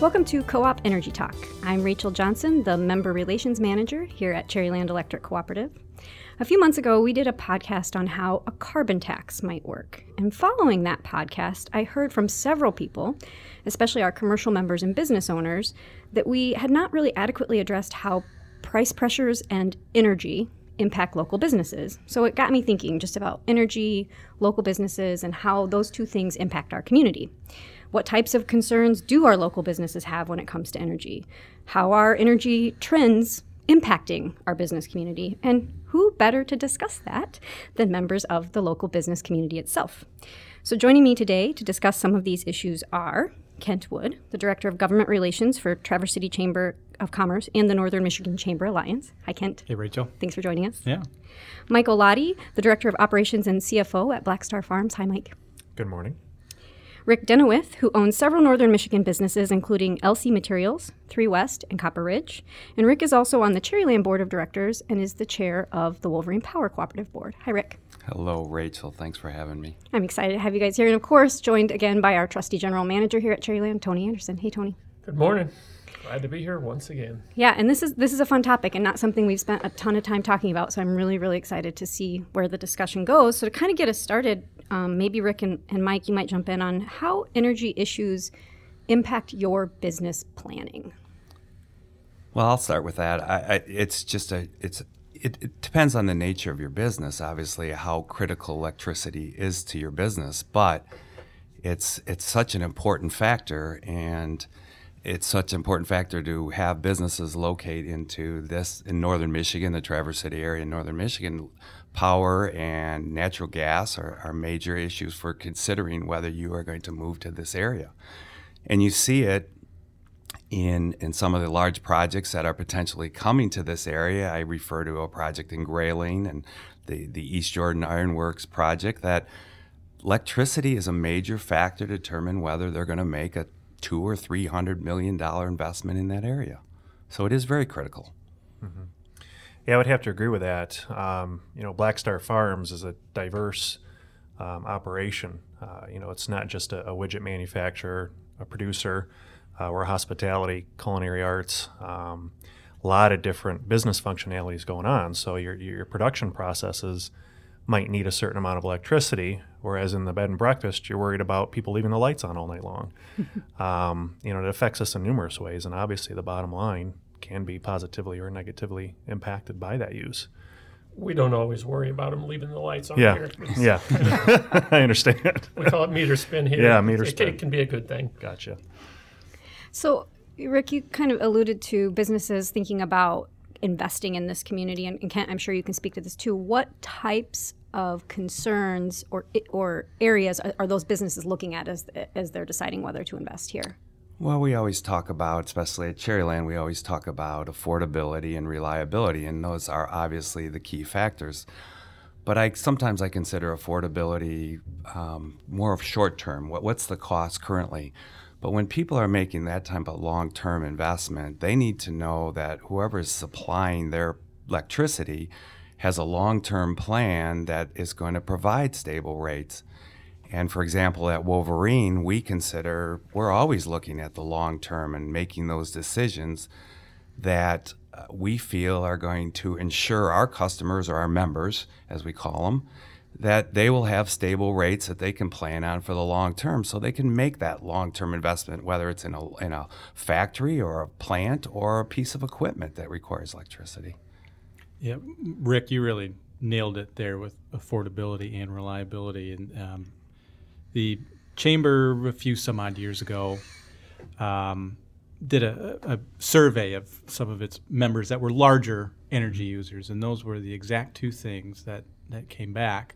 Welcome to Co op Energy Talk. I'm Rachel Johnson, the Member Relations Manager here at Cherryland Electric Cooperative. A few months ago, we did a podcast on how a carbon tax might work. And following that podcast, I heard from several people, especially our commercial members and business owners, that we had not really adequately addressed how price pressures and energy impact local businesses. So it got me thinking just about energy, local businesses, and how those two things impact our community. What types of concerns do our local businesses have when it comes to energy? How are energy trends impacting our business community? And who better to discuss that than members of the local business community itself? So, joining me today to discuss some of these issues are Kent Wood, the Director of Government Relations for Traverse City Chamber of Commerce and the Northern Michigan Chamber Alliance. Hi, Kent. Hey, Rachel. Thanks for joining us. Yeah. Michael Lottie, the Director of Operations and CFO at Black Star Farms. Hi, Mike. Good morning. Rick Deneweth, who owns several northern Michigan businesses, including LC Materials, Three West, and Copper Ridge. And Rick is also on the Cherryland Board of Directors and is the chair of the Wolverine Power Cooperative Board. Hi, Rick. Hello, Rachel. Thanks for having me. I'm excited to have you guys here. And of course, joined again by our trusty general manager here at Cherryland, Tony Anderson. Hey, Tony. Good morning. Glad to be here once again. Yeah, and this is this is a fun topic and not something we've spent a ton of time talking about. So I'm really really excited to see where the discussion goes. So to kind of get us started, um, maybe Rick and, and Mike, you might jump in on how energy issues impact your business planning. Well, I'll start with that. I, I, it's just a it's it, it, depends on the nature of your business, obviously, how critical electricity is to your business, but it's it's such an important factor, and it's such an important factor to have businesses locate into this in northern Michigan, the Traverse City area in northern Michigan. Power and natural gas are, are major issues for considering whether you are going to move to this area. And you see it in, in some of the large projects that are potentially coming to this area. I refer to a project in Grayling and the, the East Jordan Ironworks project that electricity is a major factor to determine whether they're going to make a two or three hundred million dollar investment in that area. So it is very critical. Mm-hmm. Yeah, I would have to agree with that. Um, you know, Black Star Farms is a diverse um, operation. Uh, you know, it's not just a, a widget manufacturer, a producer. Uh, we're hospitality, culinary arts, um, a lot of different business functionalities going on. So your your production processes might need a certain amount of electricity, whereas in the bed and breakfast, you're worried about people leaving the lights on all night long. um, you know, it affects us in numerous ways, and obviously the bottom line can be positively or negatively impacted by that use. We don't always worry about them leaving the lights on yeah. here. yeah, I understand. we call it meter spin here. Yeah, meter it, spin. It can be a good thing. Gotcha. So, Rick, you kind of alluded to businesses thinking about investing in this community, and, and Kent, I'm sure you can speak to this too. What types of concerns or or areas are, are, those businesses looking at as as they're deciding whether to invest here? Well, we always talk about, especially at Cherryland, we always talk about affordability and reliability, and those are obviously the key factors. But I sometimes I consider affordability um, more of short term. What, what's the cost currently? But when people are making that type of long term investment, they need to know that whoever is supplying their electricity has a long term plan that is going to provide stable rates. And for example, at Wolverine, we consider we're always looking at the long term and making those decisions that uh, we feel are going to ensure our customers or our members, as we call them, that they will have stable rates that they can plan on for the long term so they can make that long term investment, whether it's in a, in a factory or a plant or a piece of equipment that requires electricity. Yeah, Rick, you really nailed it there with affordability and reliability. And um, the chamber, a few some odd years ago, um, did a, a, survey of some of its members that were larger energy users, and those were the exact two things that that came back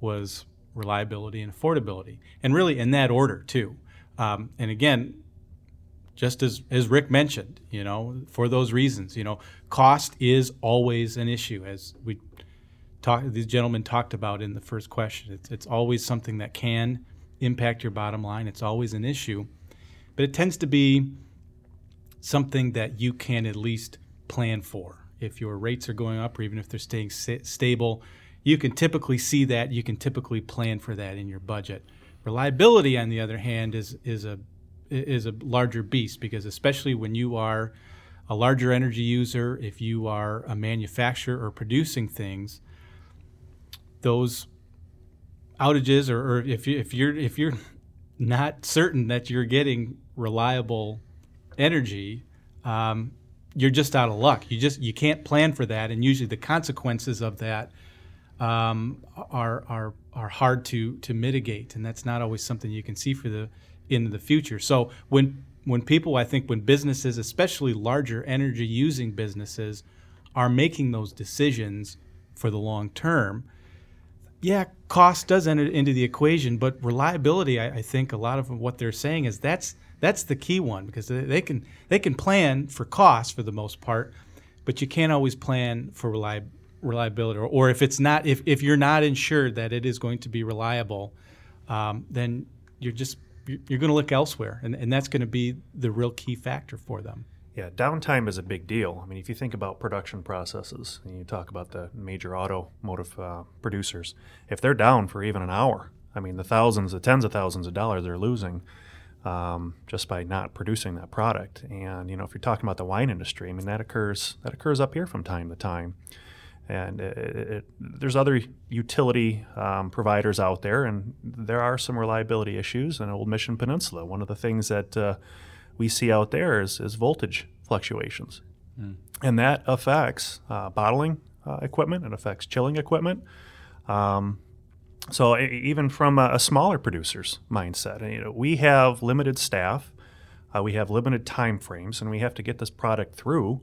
was reliability and affordability, and really in that order too. Um, and again, just as as Rick mentioned, you know, for those reasons, you know, cost is always an issue, as we talked. These gentlemen talked about in the first question. It's it's always something that can impact your bottom line. It's always an issue, but it tends to be something that you can at least plan for. If your rates are going up, or even if they're staying stable, you can typically see that. You can typically plan for that in your budget. Reliability, on the other hand, is is a is a larger beast because especially when you are a larger energy user, if you are a manufacturer or producing things, those outages or, or if you if you're if you're not certain that you're getting reliable energy, um, you're just out of luck. You just you can't plan for that, and usually the consequences of that um, are are are hard to to mitigate, and that's not always something you can see for the in the future. So when when people, I think, when businesses, especially larger energy using businesses, are making those decisions for the long term, yeah, cost does enter into the equation, but reliability, I, I, think a lot of what they're saying is that's that's the key one because they, can they can plan for cost for the most part, but you can't always plan for reliability reliability or, or if it's not if, if you're not insured that it is going to be reliable um, then you're just you're going to look elsewhere and, and that's going to be the real key factor for them yeah downtime is a big deal. I mean if you think about production processes and you talk about the major automotive uh, producers if they're down for even an hour i mean the thousands the tens of thousands of dollars they're losing um, just by not producing that product. And you know if you're talking about the wine industry i mean that occurs that occurs up here from time to time. And it, it, there's other utility um, providers out there, and there are some reliability issues in Old Mission Peninsula. One of the things that uh, we see out there is, is voltage fluctuations, mm. and that affects uh, bottling uh, equipment, it affects chilling equipment. Um, so even from a, a, smaller producer's mindset, you know, we have limited staff, uh, we have limited time frames, and we have to get this product through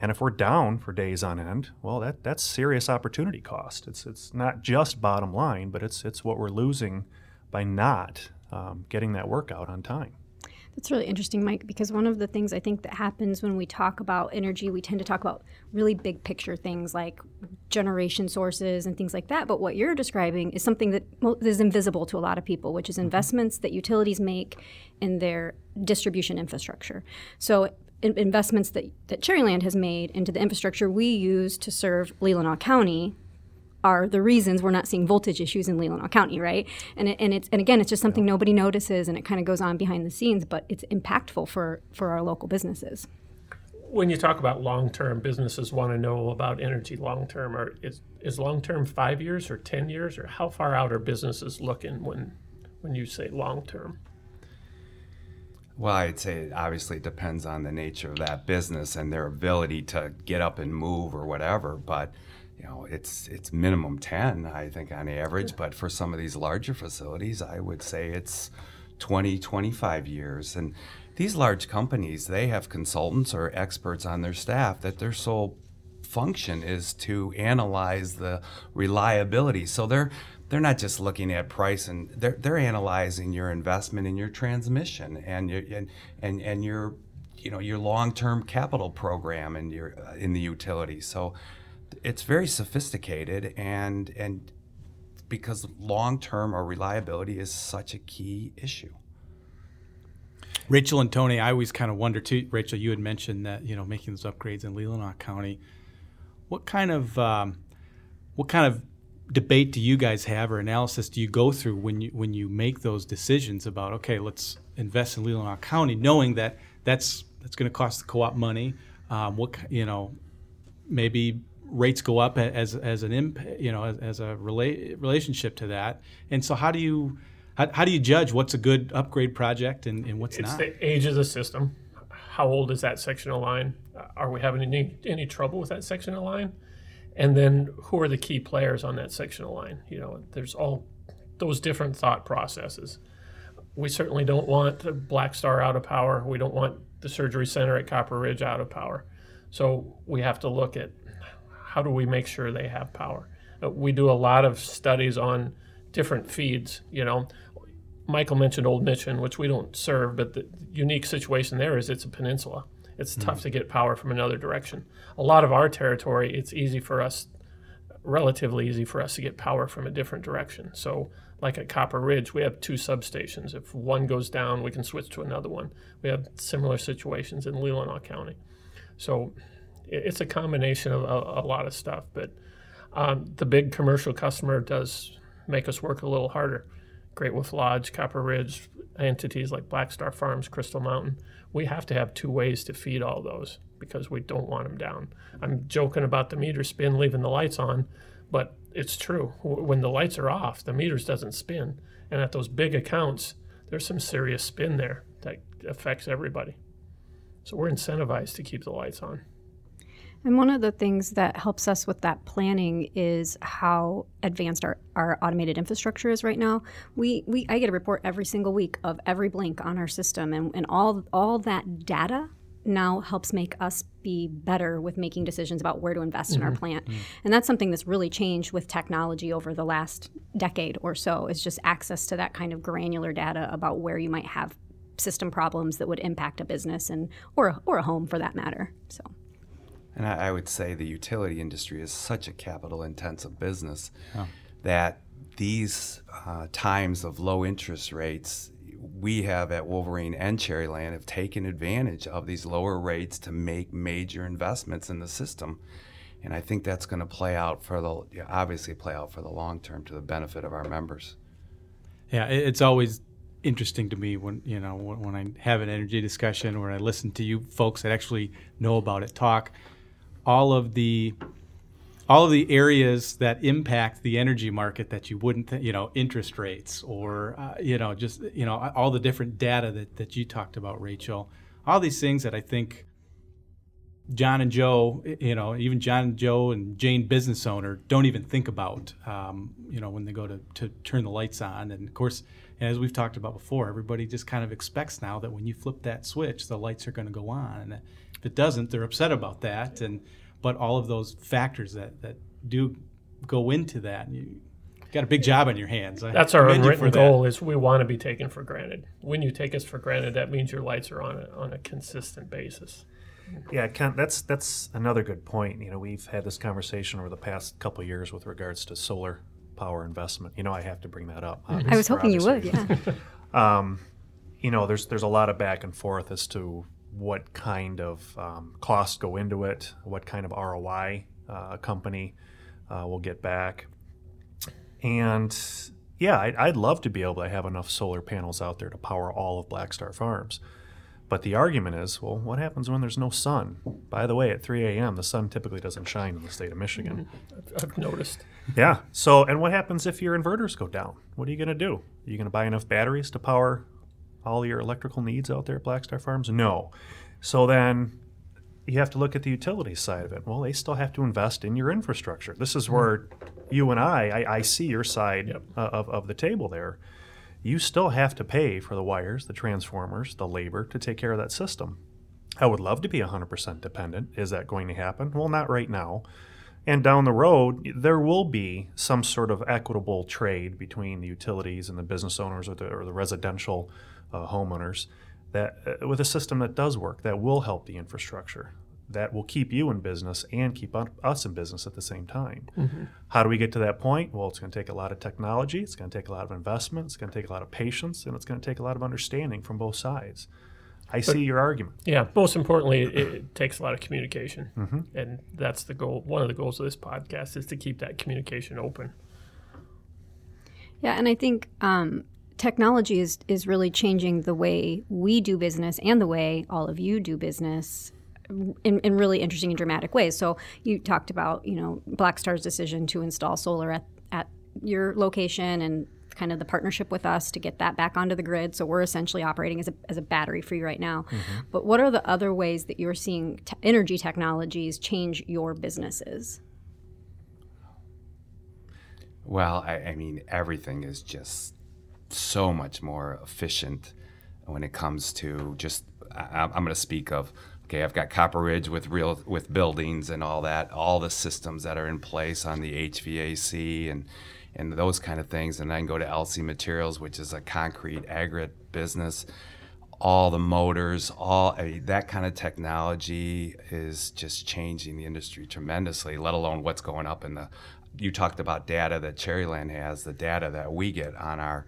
and if we're down for days on end, well, that, that's serious opportunity cost. It's, it's not just bottom line, but it's, it's what we're losing by not um, getting that work out on time. That's really interesting, Mike, because one of the things I think that happens when we talk about energy, we tend to talk about really big picture things like generation sources and things like that. But what you're describing is something that is invisible to a lot of people, which is mm-hmm. investments that utilities make in their distribution infrastructure. So investments that, that Cherryland has made into the infrastructure we use to serve Leelanau County are the reasons we're not seeing voltage issues in Leelanau County, right? And it, and it's and again, it's just something nobody notices, and it kind of goes on behind the scenes, but it's impactful for for our local businesses. When you talk about long term, businesses want to know about energy long term. Or is is long term five years or ten years, or how far out are businesses looking when when you say long term? Well, I'd say it obviously depends on the nature of that business and their ability to get up and move or whatever. But you know, it's it's minimum ten, I think, on average. But for some of these larger facilities, I would say it's 20, 25 years. And these large companies, they have consultants or experts on their staff that their sole function is to analyze the reliability. So they're they're not just looking at price and they're, they're analyzing your investment in your transmission and your and and, and your you know your long-term capital program and your uh, in the utility so it's very sophisticated and and because long-term or reliability is such a key issue Rachel and Tony, I always kind of wonder too. Rachel, you had mentioned that you know making those upgrades in Leelanau County. What kind of um, what kind of debate do you guys have or analysis do you go through when you when you make those decisions about okay let's invest in Leelanau County knowing that that's that's going to cost the co-op money um, what you know maybe rates go up as as an imp, you know as, as a rela- relationship to that. And so how do you how, how do you judge what's a good upgrade project and, and what's it's not? the age of the system. How old is that section of line? Uh, are we having any any trouble with that section of line? And then who are the key players on that sectional line? You know there's all those different thought processes. We certainly don't want the black star out of power. We don't want the surgery center at copper ridge out of power. So we have to look at how do we make sure they have power uh, we do a lot of studies on different feeds you know michael mentioned old mission which we don't serve but the unique situation there is it's a peninsula it's mm tough to get power from another direction. A lot of our territory, it's easy for us, relatively easy for us to get power from a different direction. So, like at Copper Ridge, we have two substations. If one goes down, we can switch to another one. We have similar situations in Leelanau County. So, it's a combination of a, a lot of stuff. But um, the big commercial customer does make us work a little harder Great Wolf Lodge, Copper Ridge, entities like Black Star Farms, Crystal Mountain, we have to have two ways to feed all those because we don't want them down. I'm joking about the meter spin leaving the lights on, but it's true. When the lights are off, the meters doesn't spin. And at those big accounts, there's some serious spin there that affects everybody. So we're incentivized to keep the lights on. And one of the things that helps us with that planning is how advanced our, our automated infrastructure is right now. We, we I get a report every single week of every blink on our system and, and all all that data now helps make us be better with making decisions about where to invest mm-hmm. in our mm-hmm. plant. Mm-hmm. And that's something that's really changed with technology over the last decade or so is just access to that kind of granular data about where you might have system problems that would impact a business and or a, or a home for that matter. So and I, I, would say the utility industry is such a capital intensive business that these uh, times of low interest rates, we have at Wolverine and Cherryland have taken advantage of these lower rates to make major investments in the system. And I think that's going to play out for the obviously play out for the long term to the benefit of our members. Yeah, it's always interesting to me when you know when I have an energy discussion or I listen to you folks that actually know about it talk all of the all of the areas that impact the energy market that you wouldn't, th- you know, interest rates or, uh, you know, just, you know, all the different data that, that you talked about, Rachel, all these things that I think John and Joe, you know, even John and Joe and Jane, business owner, don't even think about, um, you know, when they go to, to turn the lights on. And of course, as we've talked about before, everybody just kind of expects now that when you flip that switch, the lights are going to go on. And if it doesn't, they're upset about that. And but all of those factors that that do go into that, you got a big job on your hands. That's our unwritten goal is we want to be taken for granted. When you take us for granted, that means your lights are on a, on a consistent basis. Yeah, that's that's another good point. You know, we've had this conversation over the past couple years with regards to solar power investment. You know, I have to bring that up. I was hoping you would. Yeah. um, you know, there's there's a lot of back and forth as to what kind of um, costs go into it, what kind of ROI uh, a company uh, will get back. And yeah, I'd, I'd, love to be able to have enough solar panels out there to power all of Black Star Farms. But the argument is, well, what happens when there's no sun? By the way, at 3 a.m., the sun typically doesn't shine in the state of Michigan. Mm-hmm. I've noticed. Yeah. So, and what happens if your inverters go down? What are you going to do? Are you going to buy enough batteries to power all your electrical needs out there at Black Star Farms? No. So then you have to look at the utility side of it. Well, they still have to invest in your infrastructure. This is where you and I, I, I see your side yep. uh, of, of the table there. You still have to pay for the wires, the transformers, the labor to take care of that system. I would love to be 100% dependent. Is that going to happen? Well, not right now. And down the road, there will be some sort of equitable trade between the utilities and the business owners or the, or the residential uh, homeowners that uh, with a system that does work that will help the infrastructure that will keep you in business and keep us in business at the same time. Mm-hmm. How do we get to that point? Well, it's going to take a lot of technology, it's going to take a lot of investment, it's going to take a lot of patience, and it's going to take a lot of understanding from both sides. I but, see your argument. Yeah, most importantly, it, it takes a lot of communication, mm-hmm. and that's the goal. One of the goals of this podcast is to keep that communication open. Yeah, and I think um, technology is is really changing the way we do business and the way all of you do business in, in really interesting and dramatic ways. So you talked about, you know, Blackstar's decision to install solar at, at your location and kind of the partnership with us to get that back onto the grid. So we're essentially operating as a, as a battery for you right now. Mm-hmm. But what are the other ways that you're seeing t- energy technologies change your businesses? Well, I, I mean, everything is just so much more efficient when it comes to just I, am going to speak of okay i've got copper ridge with real with buildings and all that all the systems that are in place on the hvac and and those kind of things. And then go to lc materials which is a concrete aggregate business. All the motors all I mean, that kind of technology is just changing the industry tremendously let alone what's going up in the you talked about data that cherryland has the data that we get on our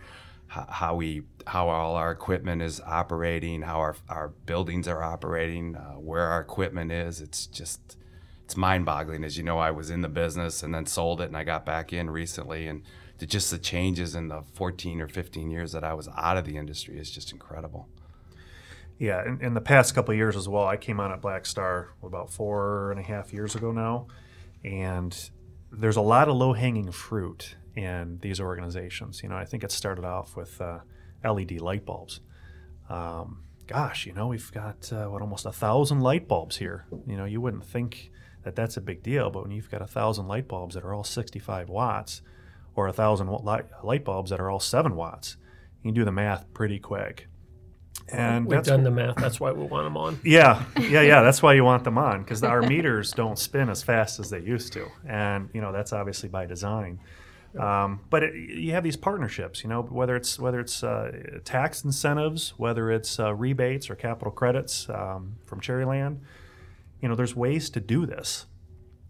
how we how all our equipment is operating, how our, our buildings are operating, uh, where our equipment is. It's just it's mind-boggling. As you know, I was in the business and then sold it, and I got back in recently, and the, just the changes in the 14 or 15 years that I was out of the industry is just incredible. Yeah, in, in the past couple years as well, I came on at Black Star about four and a half years ago now, and there's a lot of low hanging fruit in these organizations. You know, I think it started off with uh, LED light bulbs. Um, gosh, you know, we've got uh, what almost a thousand light bulbs here. You know, you wouldn't think that that's a big deal, but when you've got a thousand light bulbs that are all 65 watts, or a thousand light, light bulbs that are all seven watts, you can do the math pretty quick. And we've done the math. That's why we want them on. Yeah, yeah, yeah. That's why you want them on because our meters don't spin as fast as they used to, and you know that's obviously by design. Um, but it, you have these partnerships, you know, whether it's whether it's uh, tax incentives, whether it's uh, rebates or capital credits um, from Cherryland. You know, there's ways to do this.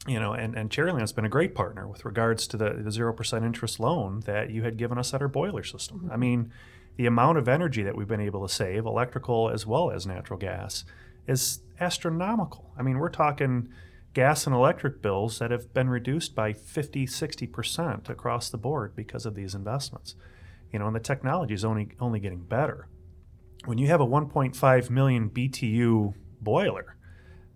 You know, and, and Cherryland's been a great partner with regards to the zero percent interest loan that you had given us at our boiler system. Mm-hmm. I mean, the amount of energy that we've been able to save, electrical as well as natural gas, is astronomical. I mean, we're talking gas and electric bills that have been reduced by 50, 60% across the board because of these investments. You know, and the technology is only only getting better. When you have a 1.5 million BTU boiler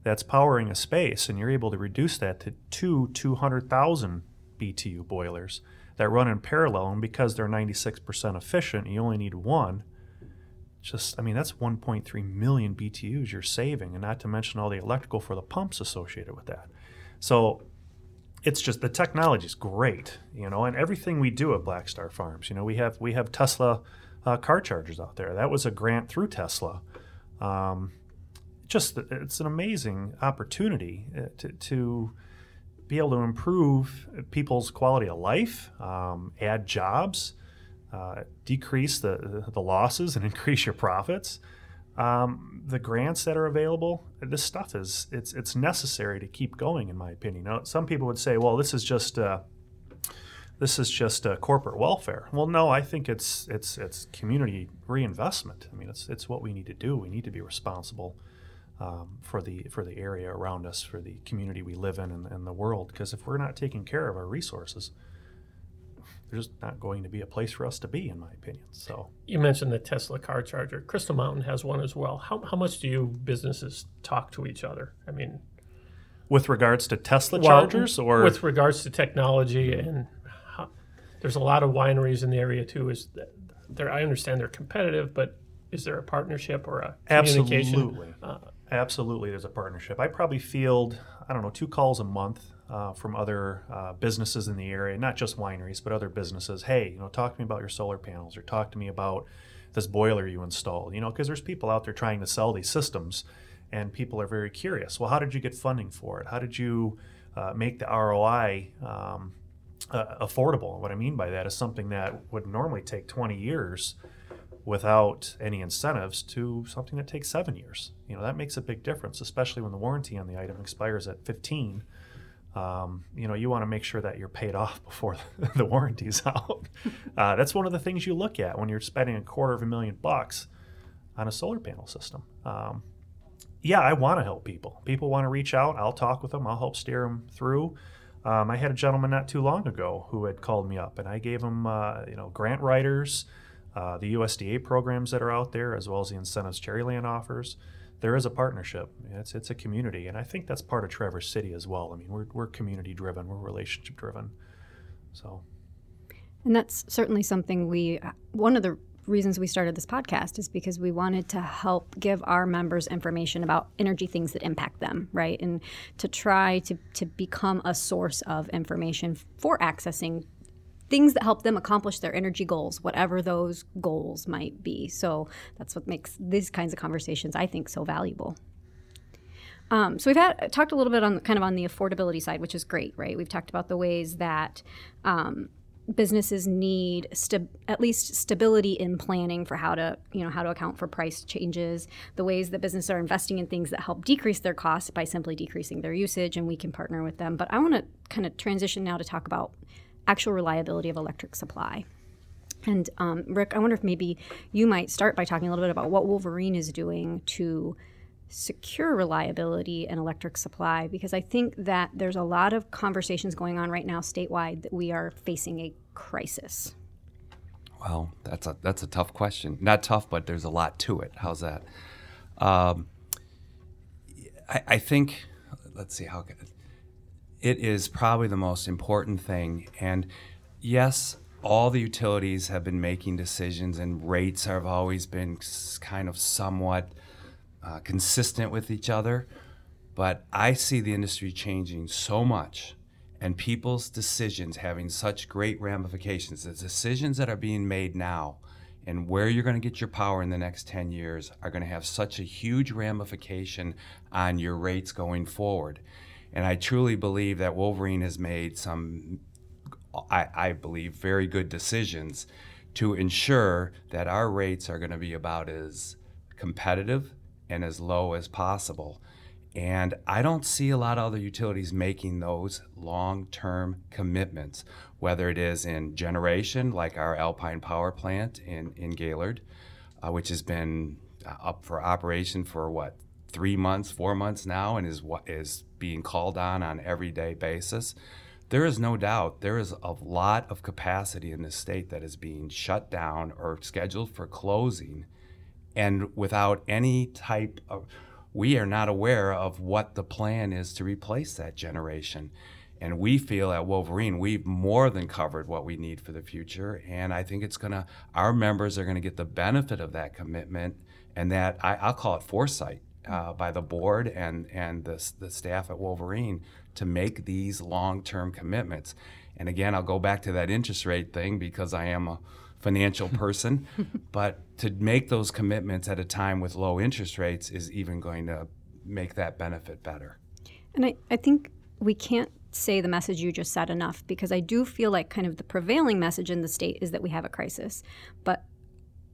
that's powering a space and you're able to reduce that to two 200,000 BTU boilers that run in parallel and because they're 96% efficient, you only need one just i mean that's 1.3 million btus you're saving and not to mention all the electrical for the pumps associated with that. So it's just the technology is great you know and everything we do at black star farms you know we have we have tesla uh, car chargers out there. That was a grant through tesla. Um, just it's an amazing opportunity uh, to, to be able to improve people's quality of life um, add jobs uh, decrease the, the losses and increase your profits. Um, the grants that are available, this stuff is it's it's necessary to keep going, in my opinion. Now, some people would say, well, this is just uh, this is just uh, corporate welfare. Well, no, I think it's it's it's community reinvestment. I mean, it's it's what we need to do. We need to be responsible um, for the for the area around us, for the community we live in, and, and the world. Because if we're not taking care of our resources, there's just not going to be a place for us to be, in my opinion. So you mentioned the Tesla car charger. Crystal Mountain has one as well. How, how much do you businesses talk to each other? I mean, with regards to Tesla well, chargers, or with regards to technology, and how, there's a lot of wineries in the area too. Is there? I understand they're competitive, but is there a partnership or a communication? Absolutely. Uh, Absolutely, there's a partnership. I probably field, I don't know, two calls a month uh, from other uh, businesses in the area, not just wineries, but other businesses. Hey, you know, talk to me about your solar panels, or talk to me about this boiler you installed. You know, because there's people out there trying to sell these systems, and people are very curious. Well, how did you get funding for it? How did you uh, make the ROI um, affordable? What I mean by that is something that would normally take 20 years without any incentives to something that takes seven years. You know, that makes a big difference, especially when the warranty on the item expires at 15 um, you know, you want to make sure that you're paid off before the warranty's out. Uh, that's one of the things you look at when you're spending a quarter of a million bucks on a solar panel system. Um, yeah, I want to help people. People want to reach out. I'll talk with them. I'll help steer them through. Um, I had a gentleman not too long ago who had called me up, and I gave him, uh, you know, grant writers, uh, the USDA programs that are out there, as well as the incentives Cherryland offers there is a partnership. It's it's a community, and I think that's part of Traverse City as well. I mean, we're we're community driven, we're relationship driven, so. And that's certainly something we. One of the reasons we started this podcast is because we wanted to help give our members information about energy things that impact them, right? And to try to to become a source of information for accessing things that help them accomplish their energy goals, whatever those goals might be. So that's what makes these kinds of conversations, I think, so valuable. Um, so we've had talked a little bit on kind of on the affordability side, which is great, right? We've talked about the ways that um, businesses need at least stability in planning for how to you know how to account for price changes the ways that businesses are investing in things that help decrease their costs by simply decreasing their usage and we can partner with them but i want to kind of transition now to talk about actual reliability of electric supply. And um, Rick, I wonder if maybe you might start by talking a little bit about what Wolverine is doing to secure reliability and electric supply, because I think that there's a lot of conversations going on right now statewide that we are facing a crisis? Well, that's a that's a tough question. Not tough, but there's a lot to it. How's that? Um, I, I think. Let's see how. It is probably the most important thing, and yes, all the utilities have been making decisions, and rates have always been kind of somewhat uh, consistent with each other. But I see the industry changing so much and people's decisions having such great ramifications. The decisions that are being made now and where you're going to get your power in the next 10 years are going to have such a huge ramification on your rates going forward. And I truly believe that Wolverine has made some, I, I believe, very good decisions to ensure that our rates are going to be about as competitive and as low as possible. And I don't see a lot of other utilities making those long term commitments, whether it is in generation, like our Alpine Power Plant in, in Gaylord, uh, which has been uh, up for operation for what, three months, four months now, and is, what is being called on on everyday basis. There is no doubt there is a lot of capacity in this state that is being shut down or scheduled for closing, and without any type of we are not aware of what the plan is to replace that generation. And we feel at Wolverine, we've more than covered what we need for the future. And I think it's going to, our members are going to get the benefit of that commitment and that, I, will call it foresight uh, by the board and, and the, the staff at Wolverine to make these long term commitments. And again, I'll go back to that interest rate thing because I am a financial person. but to make those commitments at a time with low interest rates is even going to make that benefit better. And I, I think we can't say the message you just said enough because I do feel like kind of the prevailing message in the state is that we have a crisis. But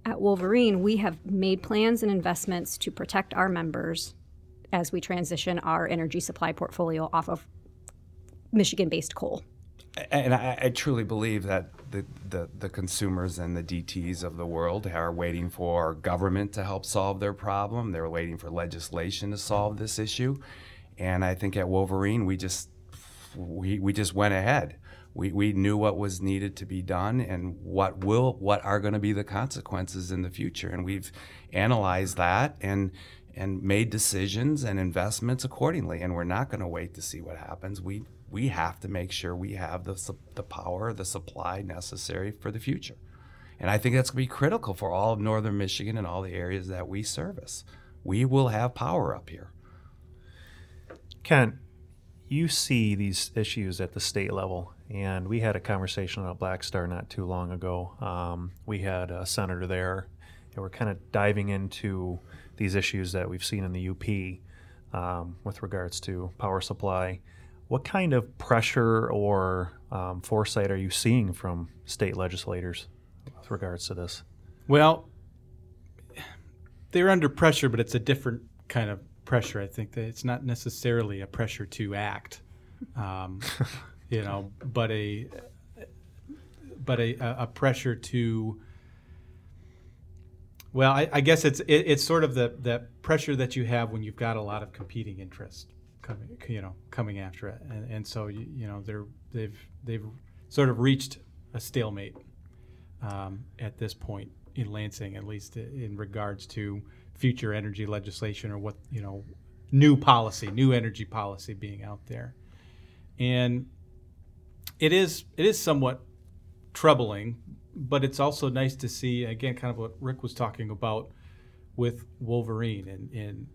at Wolverine, we have made plans and investments to protect our members as we transition our energy supply portfolio off of Michigan based coal. And I, I truly believe that the, the, the consumers and the DTEs of the world are waiting for government to help solve their problem. They're waiting for legislation to solve this issue. And I think at Wolverine, we just we, we just went ahead. We, we knew what was needed to be done and what will what are going to be the consequences in the future. And we've analyzed that and and made decisions and investments accordingly. And we're not going to wait to see what happens. We we have to make sure we have the, the power, the supply necessary for the future. And I think that's going to be critical for all of northern Michigan and all the areas that we service. We will have power up here. Kent, you see these issues at the state level, and we had a conversation about Black Star not too long ago. Um, we had a senator there, and we're kind of diving into these issues that we've seen in the UP um, with regards to power supply what kind of pressure or um, foresight are you seeing from state legislators with regards to this? Well, they're under pressure, but it's a different kind of pressure. I think that it's not necessarily a pressure to act, um, you know, but a but a, a pressure to. Well, I, I guess it's it, it's sort of the the pressure that you have when you've got a lot of competing interests coming, you know, coming after it, and, and so you, you know they're they've they've sort of reached a stalemate um, at this point in Lansing, at least in regards to future energy legislation or what you know new policy, new energy policy being out there, and it is it is somewhat troubling, but it's also nice to see again, kind of what Rick was talking about with Wolverine and, and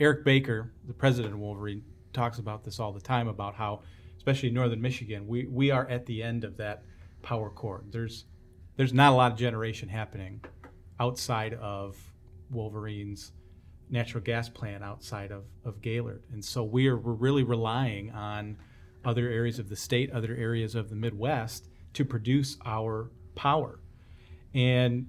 Eric Baker, the president of Wolverine, talks about this all the time about how, especially in northern Michigan, we, we are at the end of that power cord. There's there's not a lot of generation happening outside of Wolverine's natural gas plant outside of, of Gaylord. And so we are, we're really relying on other areas of the state, other areas of the Midwest to produce our power. And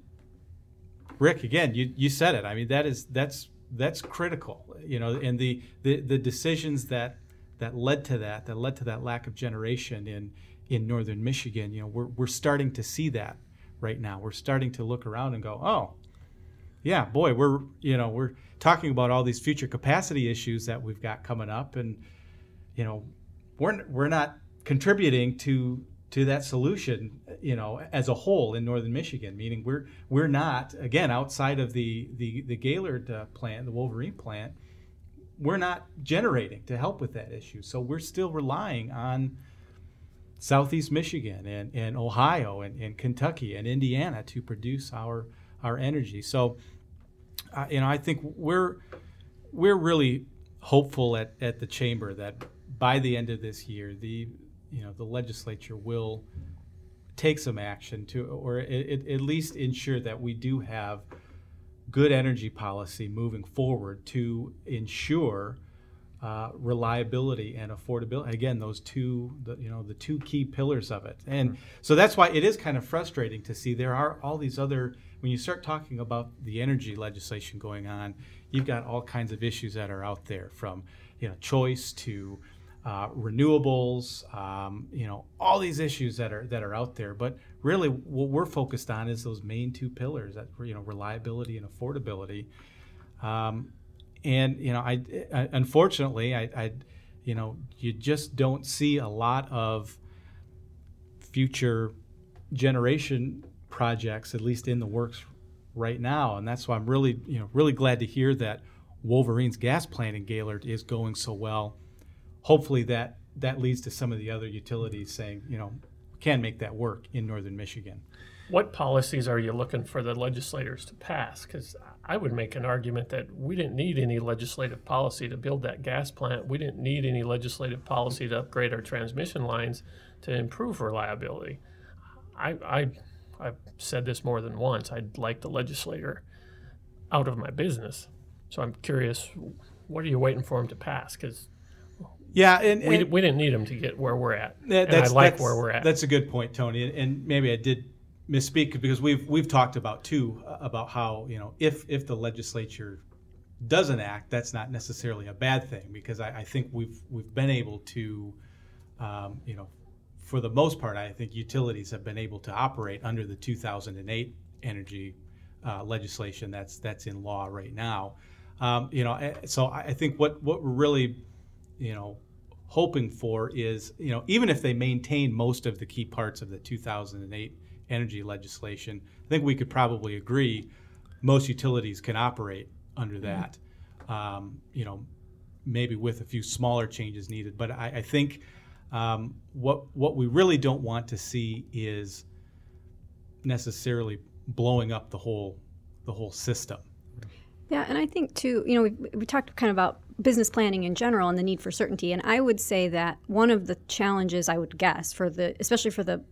Rick, again, you, you said it. I mean, that is that's that's critical, you know, and the, the, the decisions that that led to that, that led to that lack of generation in in northern Michigan, you know, we're we're starting to see that right now. We're starting to look around and go, oh, yeah, boy, we're you know we're talking about all these future capacity issues that we've got coming up, and you know, we're we're not contributing to to that solution, you know, as a whole in northern Michigan. Meaning we're we're not again outside of the the the Gaylord uh, plant, the Wolverine plant, we're not generating to help with that issue. So we're still relying on Southeast Michigan and, and Ohio and, and Kentucky and Indiana to produce our our energy. So, you know, I think we're we're really hopeful at, at the chamber that by the end of this year, the you know the legislature will take some action to, or it, at least ensure that we do have good energy policy moving forward to ensure uh, reliability and affordability. Again, those two, the, you know, the two key pillars of it. And so that's why it is kind of frustrating to see there are all these other. When you start talking about the energy legislation going on, you've got all kinds of issues that are out there, from you know choice to uh, renewables, um, you know, all these issues that are that are out there. But really, what we're focused on is those main two pillars that you know, reliability and affordability. Um, and you know, I, I unfortunately, I, I, you know, you just don't see a lot of future generation projects, at least in the works right now, and that's why I'm really, you know, really glad to hear that Wolverine's gas plant in Gaylord is going so well. Hopefully, that that leads to some of the other utilities saying, you know, can make that work in northern Michigan. What policies are you looking for the legislators to pass? Because I would make an argument that we didn't need any legislative policy to build that gas plant. We didn't need any legislative policy to upgrade our transmission lines to improve reliability. I, I, I've said this more than once. I'd like the legislator out of my business. So I'm curious, what are you waiting for him to pass? Because yeah, and, and we, we didn't need them to get where we're at. that- and I like that's- where we're at. That's a good point, Tony. And, and maybe I did misspeak because we've we've talked about too uh, about how you know if if the legislature doesn't act, that's not necessarily a bad thing because I, I think we've we've been able to, um, you know, for the most part, I think utilities have been able to operate under the 2008 energy uh, legislation that's that's in law right now. Um, you know, eh, so I think what what we're really, you know, hoping for is you know even if they maintain most of the key parts of the 2008 energy legislation, I think we could probably agree most utilities can operate under that. Um, you know, maybe with a few smaller changes needed, but I, I think um, what what we really don't want to see is necessarily blowing up the whole the whole system. Yeah, and I think too, you know, we, we talked kind of about business planning in general and the need for certainty. And I would say that one of the challenges I would guess for the, especially for the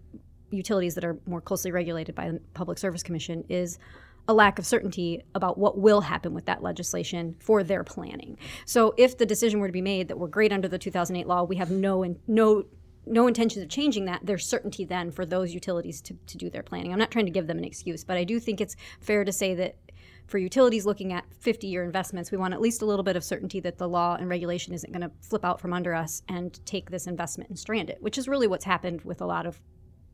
utilities that are more closely regulated by the Public Service Commission, is a lack of certainty about what will happen with that legislation for their planning. So if the decision were to be made that we're great under the 2008 law, we have no in, no no intentions of changing that, there's certainty then for those utilities to, to do their planning. I'm not trying to give them an excuse, but I do think it's fair to say that for utilities looking at 50 year investments, we want at least a little bit of certainty that the law and regulation isn't going to flip out from under us and take this investment and strand it, which is really what's happened with a lot of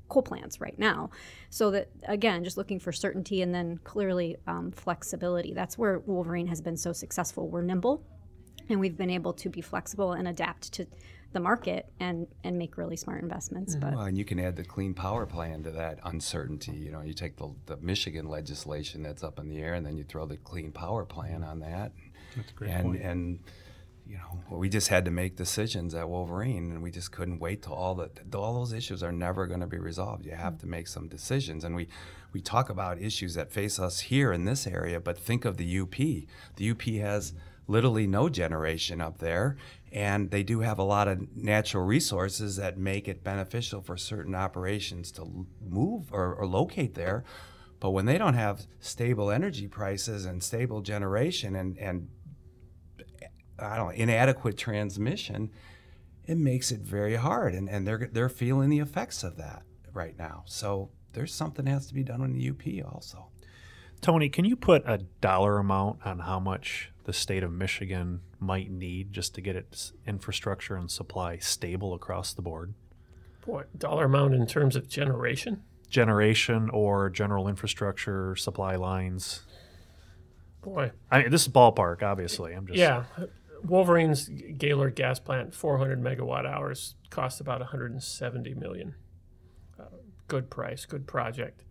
coal plants right now. So that again, just looking for certainty and then clearly um, flexibility. That's where Wolverine has been so successful. We're nimble, and we've been able to be flexible and adapt to the market and and make really smart investments. But Well, and you can add the clean power plan to that uncertainty. You know, you take the, the Michigan legislation that's up in the air, and then you throw the clean power plan on that. That's a great and point. and you know, we just had to make decisions at Wolverine, and we just couldn't wait till all the all those issues are never going to be resolved. You have to mm. make some decisions, and we we talk about issues that face us here in this area, but think of the UP. The UP has literally no generation up there, and they do have a lot of natural resources that make it beneficial for certain operations to move or, or locate there. But when they don't have stable energy prices and stable generation and, and I don't know, inadequate transmission, it makes it very hard. And, and they're, they're feeling the effects of that right now. So there's something that has to be done in the UP also. Tony, can you put a dollar amount on how much the state of Michigan might need just to get its infrastructure and supply stable across the board? Boy, dollar amount in terms of generation? Generation or general infrastructure, supply lines? Boy, I mean, this is ballpark, obviously. I'm just yeah. Wolverine's Gaylord gas plant, 400 megawatt hours, cost about 170 million. Uh, good price, good project.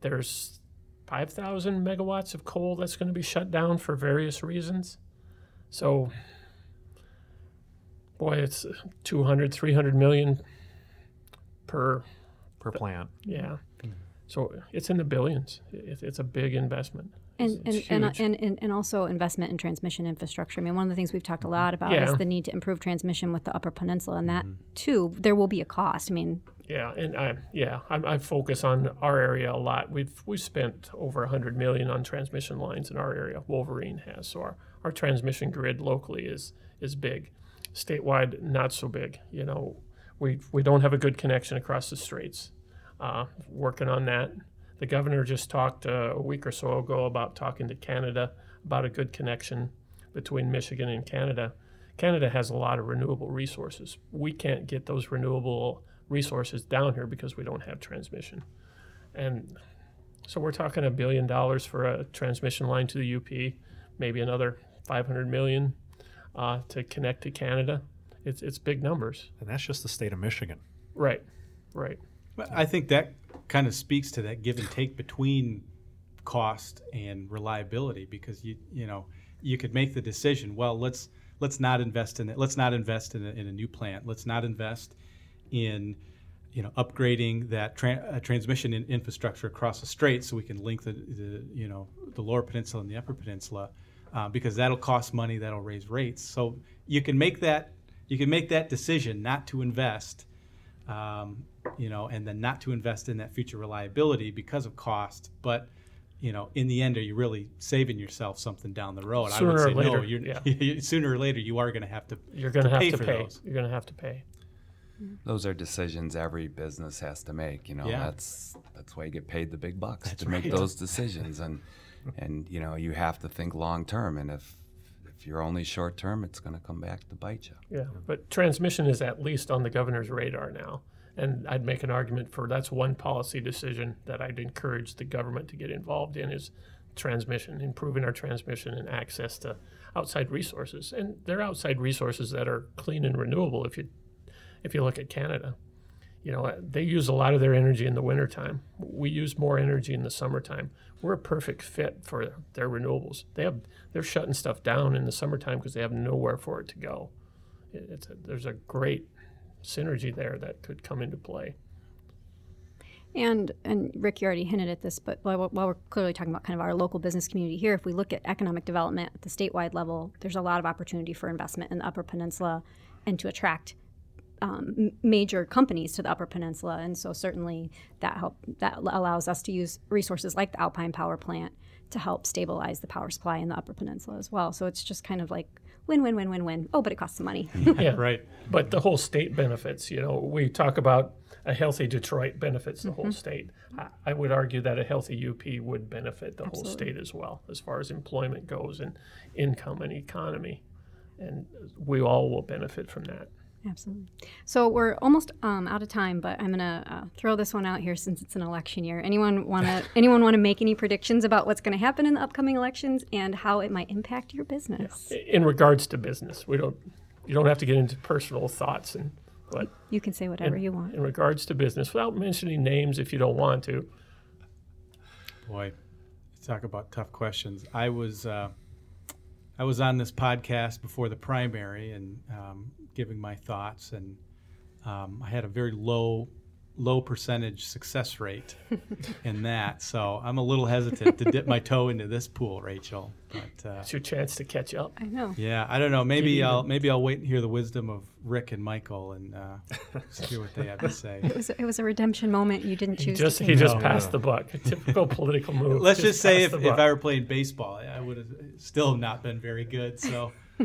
There's 5,000 megawatts of coal that's going to be shut down for various reasons. So, boy, it's 200, 300 million per, per plant. yeah. Hmm. So it's in the billions. It, it's a big investment. And and, and, and, and and also investment in transmission infrastructure. I mean, one of the things we've talked a lot about Yeah. is the need to improve transmission with the Upper Peninsula, and that too, there will be a cost. I mean, Yeah, and I yeah, I, I focus on our area a lot. We've we've spent over a hundred million on transmission lines in our area. Wolverine has so our, our transmission grid locally is is big. Statewide, not so big. You know, we we don't have a good connection across the straits. Uh, working on that. The governor just talked uh, a week or so ago about talking to Canada about a good connection between Michigan and Canada. Canada has a lot of renewable resources. We can't get those renewable resources down here because we don't have transmission. And so we're talking a billion dollars for a transmission line to the UP, maybe another 500 million uh, to connect to Canada. It's, it's big numbers. And that's just the state of Michigan. Right, right. But I think that kind of speaks to that give and take between cost and reliability because you you know you could make the decision well let's let's not invest in it let's not invest in a, in a new plant. Let's not invest in you know upgrading that tra- uh, transmission in infrastructure across the strait so we can link the, the you know the lower peninsula and the upper peninsula uh, because that'll cost money that'll raise rates. So you can make that you can make that decision not to invest um, you know, and then not to invest in that future reliability because of cost. But you know, in the end, are you really saving yourself something down the road? I Sooner would or say no. later, You're, yeah. sooner or later, you are going to have to. You're going to have pay to pay. those. You're going to have to pay. Those are decisions every business has to make. You know, Yeah. that's that's why you get paid the big bucks to make those decisions, and and you know you have to think long term. And if if you're only short term, it's going to come back to bite you. Yeah, but transmission is at least on the governor's radar now. And I'd make an argument for that's one policy decision that I'd encourage the government to get involved in is transmission, improving our transmission and access to outside resources. And they're outside resources that are clean and renewable if you if you look at Canada. You know, they use a lot of their energy in the wintertime. We use more energy in the summertime. We're a perfect fit for their renewables. They have they're shutting stuff down in the summertime because they have nowhere for it to go. It's a, there's a great synergy there that could come into play. And and Rick, you already hinted at this, but while, while we're clearly talking about kind of our local business community here, if we look at economic development at the statewide level, there's a lot of opportunity for investment in the Upper Peninsula, and to attract um, major companies to the Upper Peninsula. And so certainly that help that allows us to use resources like the Alpine Power Plant to help stabilize the power supply in the Upper Peninsula as well. So it's just kind of like win win win win win. Oh, but it costs some money. Yeah, Right. But the whole state benefits. You know, we talk about a healthy Detroit benefits the whole state. I, I would argue that a healthy UP would benefit the whole state as well, as far as employment goes and income and economy, and we all will benefit from that. Absolutely. So we're almost um, out of time, but I'm gonna uh, throw this one out here since it's an election year. Anyone wanna anyone wanna make any predictions about what's going to happen in the upcoming elections and how it might impact your business? In regards to business, we don't. You don't have to get into personal thoughts and. But You can say whatever in, you want. in regards to business, without mentioning names, if you don't want to, Boy, talk about tough questions. I was uh, I was on this podcast before the primary and um, giving my thoughts, and um, I had a very low low percentage success rate in that. So I'm a little hesitant to dip my toe into this pool, Rachel. But uh, it's your chance to catch up. I know. yeah, I don't know. Maybe even. I'll maybe I'll wait and hear the wisdom of Rick and Michael and uh, see what they have to say. It was it was a redemption moment. You didn't He choose just to he just No, passed no. the buck. A typical political move. Let's just say if, if. I were playing baseball, I would have still not been very good. So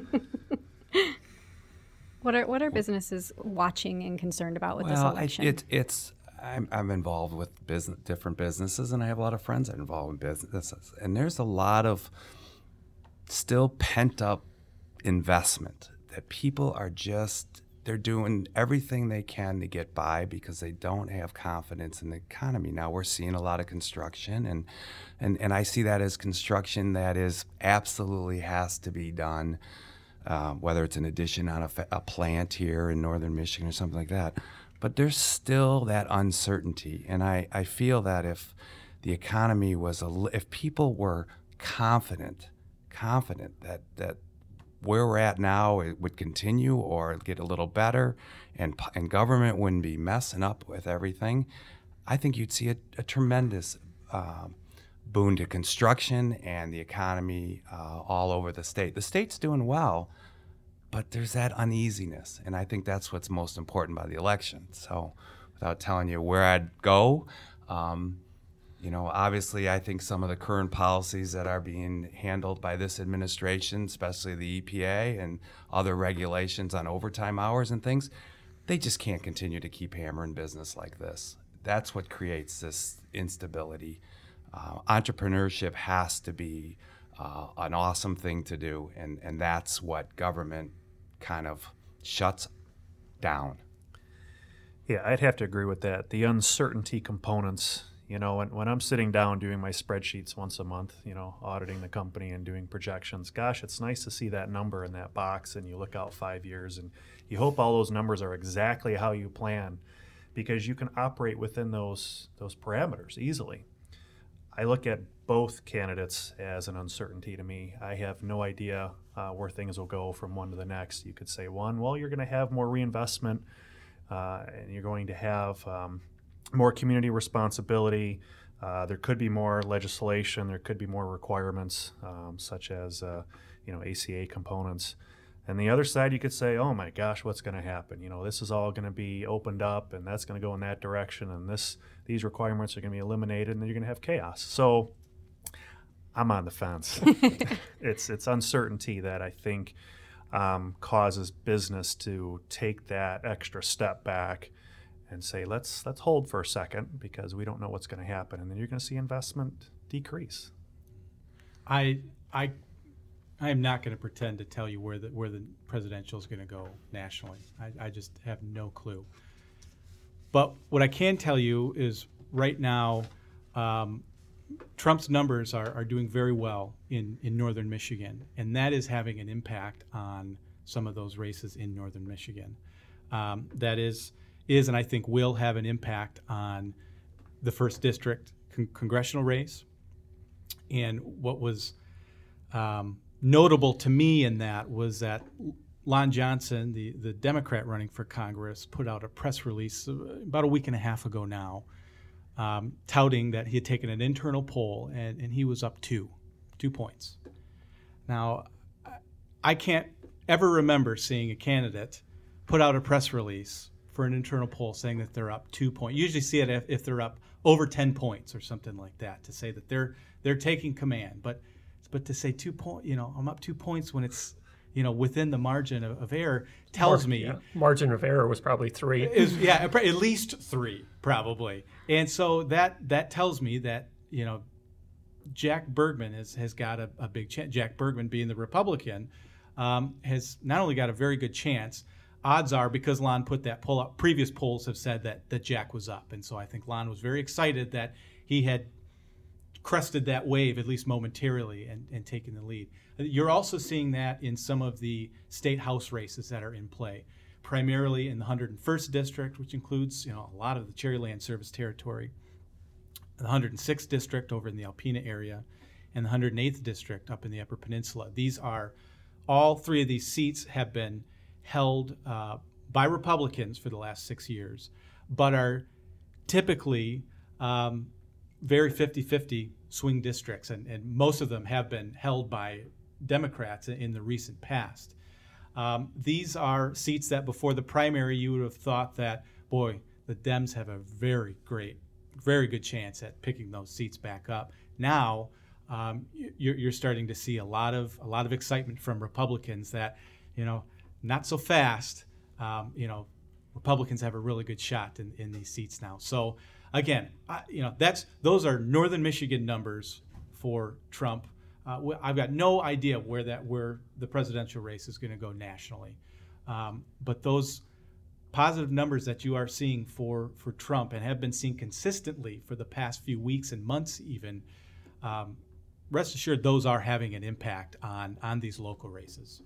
What are what are businesses watching and concerned about with this Well, I, election? it, it's I'm, I'm involved with business, different businesses, and I have a lot of friends that are involved in businesses, and there's a lot of still pent up investment that people are just they're doing everything they can to get by because they don't have confidence in the economy. Now we're seeing a lot of construction and and, and I see that as construction that is absolutely has to be done, uh, whether it's an addition on a, a plant here in northern Michigan or something like that. but there's still that uncertainty. And I, I feel that if the economy was, a, if people were confident, confident that, that where we're at now it would continue or get a little better and, and government wouldn't be messing up with everything, I think you'd see a, a tremendous um, boon to construction and the economy uh, all over the state. The state's doing well, but there's that uneasiness, and I think that's what's most important by the election. So, without telling you where I'd go, um, you know, obviously, I think some of the current policies that are being handled by this administration, especially the EPA and other regulations on overtime hours and things, they just can't continue to keep hammering business like this. That's what creates this instability. Uh, entrepreneurship has to be uh, an awesome thing to do, and, and that's what government kind of shuts down. Yeah, I'd have to agree with that. The uncertainty components you know, when, when I'm sitting down doing my spreadsheets once a month, you know, auditing the company and doing projections, gosh, it's nice to see that number in that box and you look out five years and you hope all those numbers are exactly how you plan because you can operate within those those parameters easily. I look at both candidates as an uncertainty to me. I have no idea uh, where things will go from one to the next. You could say one, well, you're going to have more reinvestment, uh, and you're going to have um, more community responsibility. Uh, there could be more legislation. There could be more requirements, um, such as uh, you know ACA components. And the other side, you could say, "Oh my gosh, what's going to happen? You know, this is all going to be opened up, and that's going to go in that direction, and this these requirements are going to be eliminated, and then you're going to have chaos." So, I'm on the fence. it's it's uncertainty that I think um, causes business to take that extra step back and say let's let's hold for a second because we don't know what's going to happen and then you're going to see investment decrease. I i i am not going to pretend to tell you where the where the presidential is going to go nationally. I, I just have no clue. But what i can tell you is right now um, Trump's numbers are, are doing very well in, in northern Michigan, and that is having an impact on some of those races in northern Michigan. Um, that is, is and I think will have an impact on the first district con- congressional race. And what was um, notable to me in that was that Lon Johnson, the, the Democrat running for Congress, put out a press release about a week and a half ago now, um, touting that he had taken an internal poll and, and he was up two, two points. Now, I can't ever remember seeing a candidate put out a press release for an internal poll saying that they're up two points. You usually see it if, if they're up over 10 points or something like that to say that they're they're taking command. But but to say two point, you know, I'm up two points when it's you know within the margin of, of error tells Mar- me yeah. margin of error was probably three. Is yeah, at least three probably. And so that that tells me that you know Jack Bergman has has got a, a big chance. Jack Bergman being the Republican um, has not only got a very good chance odds are because Lon put that pull up, previous polls have said that, that Jack was up. And so I think Lon was very excited that he had crested that wave, at least momentarily, and, and taken the lead. You're also seeing that in some of the state house races that are in play, primarily in the 101st district, which includes you know a lot of the Cherryland service territory, the 106th district over in the Alpena area, and the 108th district up in the Upper Peninsula. These are all three of these seats have been held uh, by Republicans for the last six years, but are typically um, very 50 50 swing districts, and, and, most of them have been held by Democrats in the recent past. Um, these are seats that before the primary you would have thought that, boy, the Dems have a very great, very good chance at picking those seats back up. Now, um, you're, you're starting to see a lot of a lot of excitement from Republicans that, you know, not so fast. Um, you know, Republicans have a really good shot in, in these seats now. So again, I, you know, that's those are Northern Michigan numbers for Trump. Uh, I've got no idea where that where the presidential race is going to go nationally, um, but those positive numbers that you are seeing for for Trump and have been seen consistently for the past few weeks and months, even. Um, rest assured, those are having an impact on on these local races.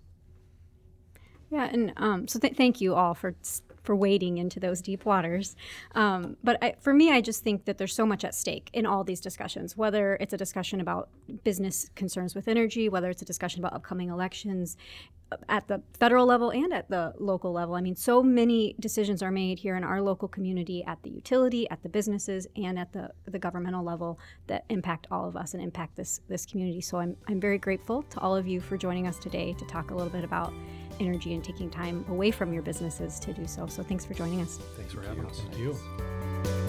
Yeah, and um, so th- thank you all for for wading into those deep waters. Um, but I, for me, I just think that there's so much at stake in all these discussions, whether it's a discussion about business concerns with energy, whether it's a discussion about upcoming elections at the federal level and at the local level. I mean, so many decisions are made here in our local community at the utility, at the businesses, and at the, the governmental level that impact all of us and impact this, this community. So I'm, I'm very grateful to all of you for joining us today to talk a little bit about energy and taking time away from your businesses to do so. So thanks for joining us. Thanks for having us. Thank you.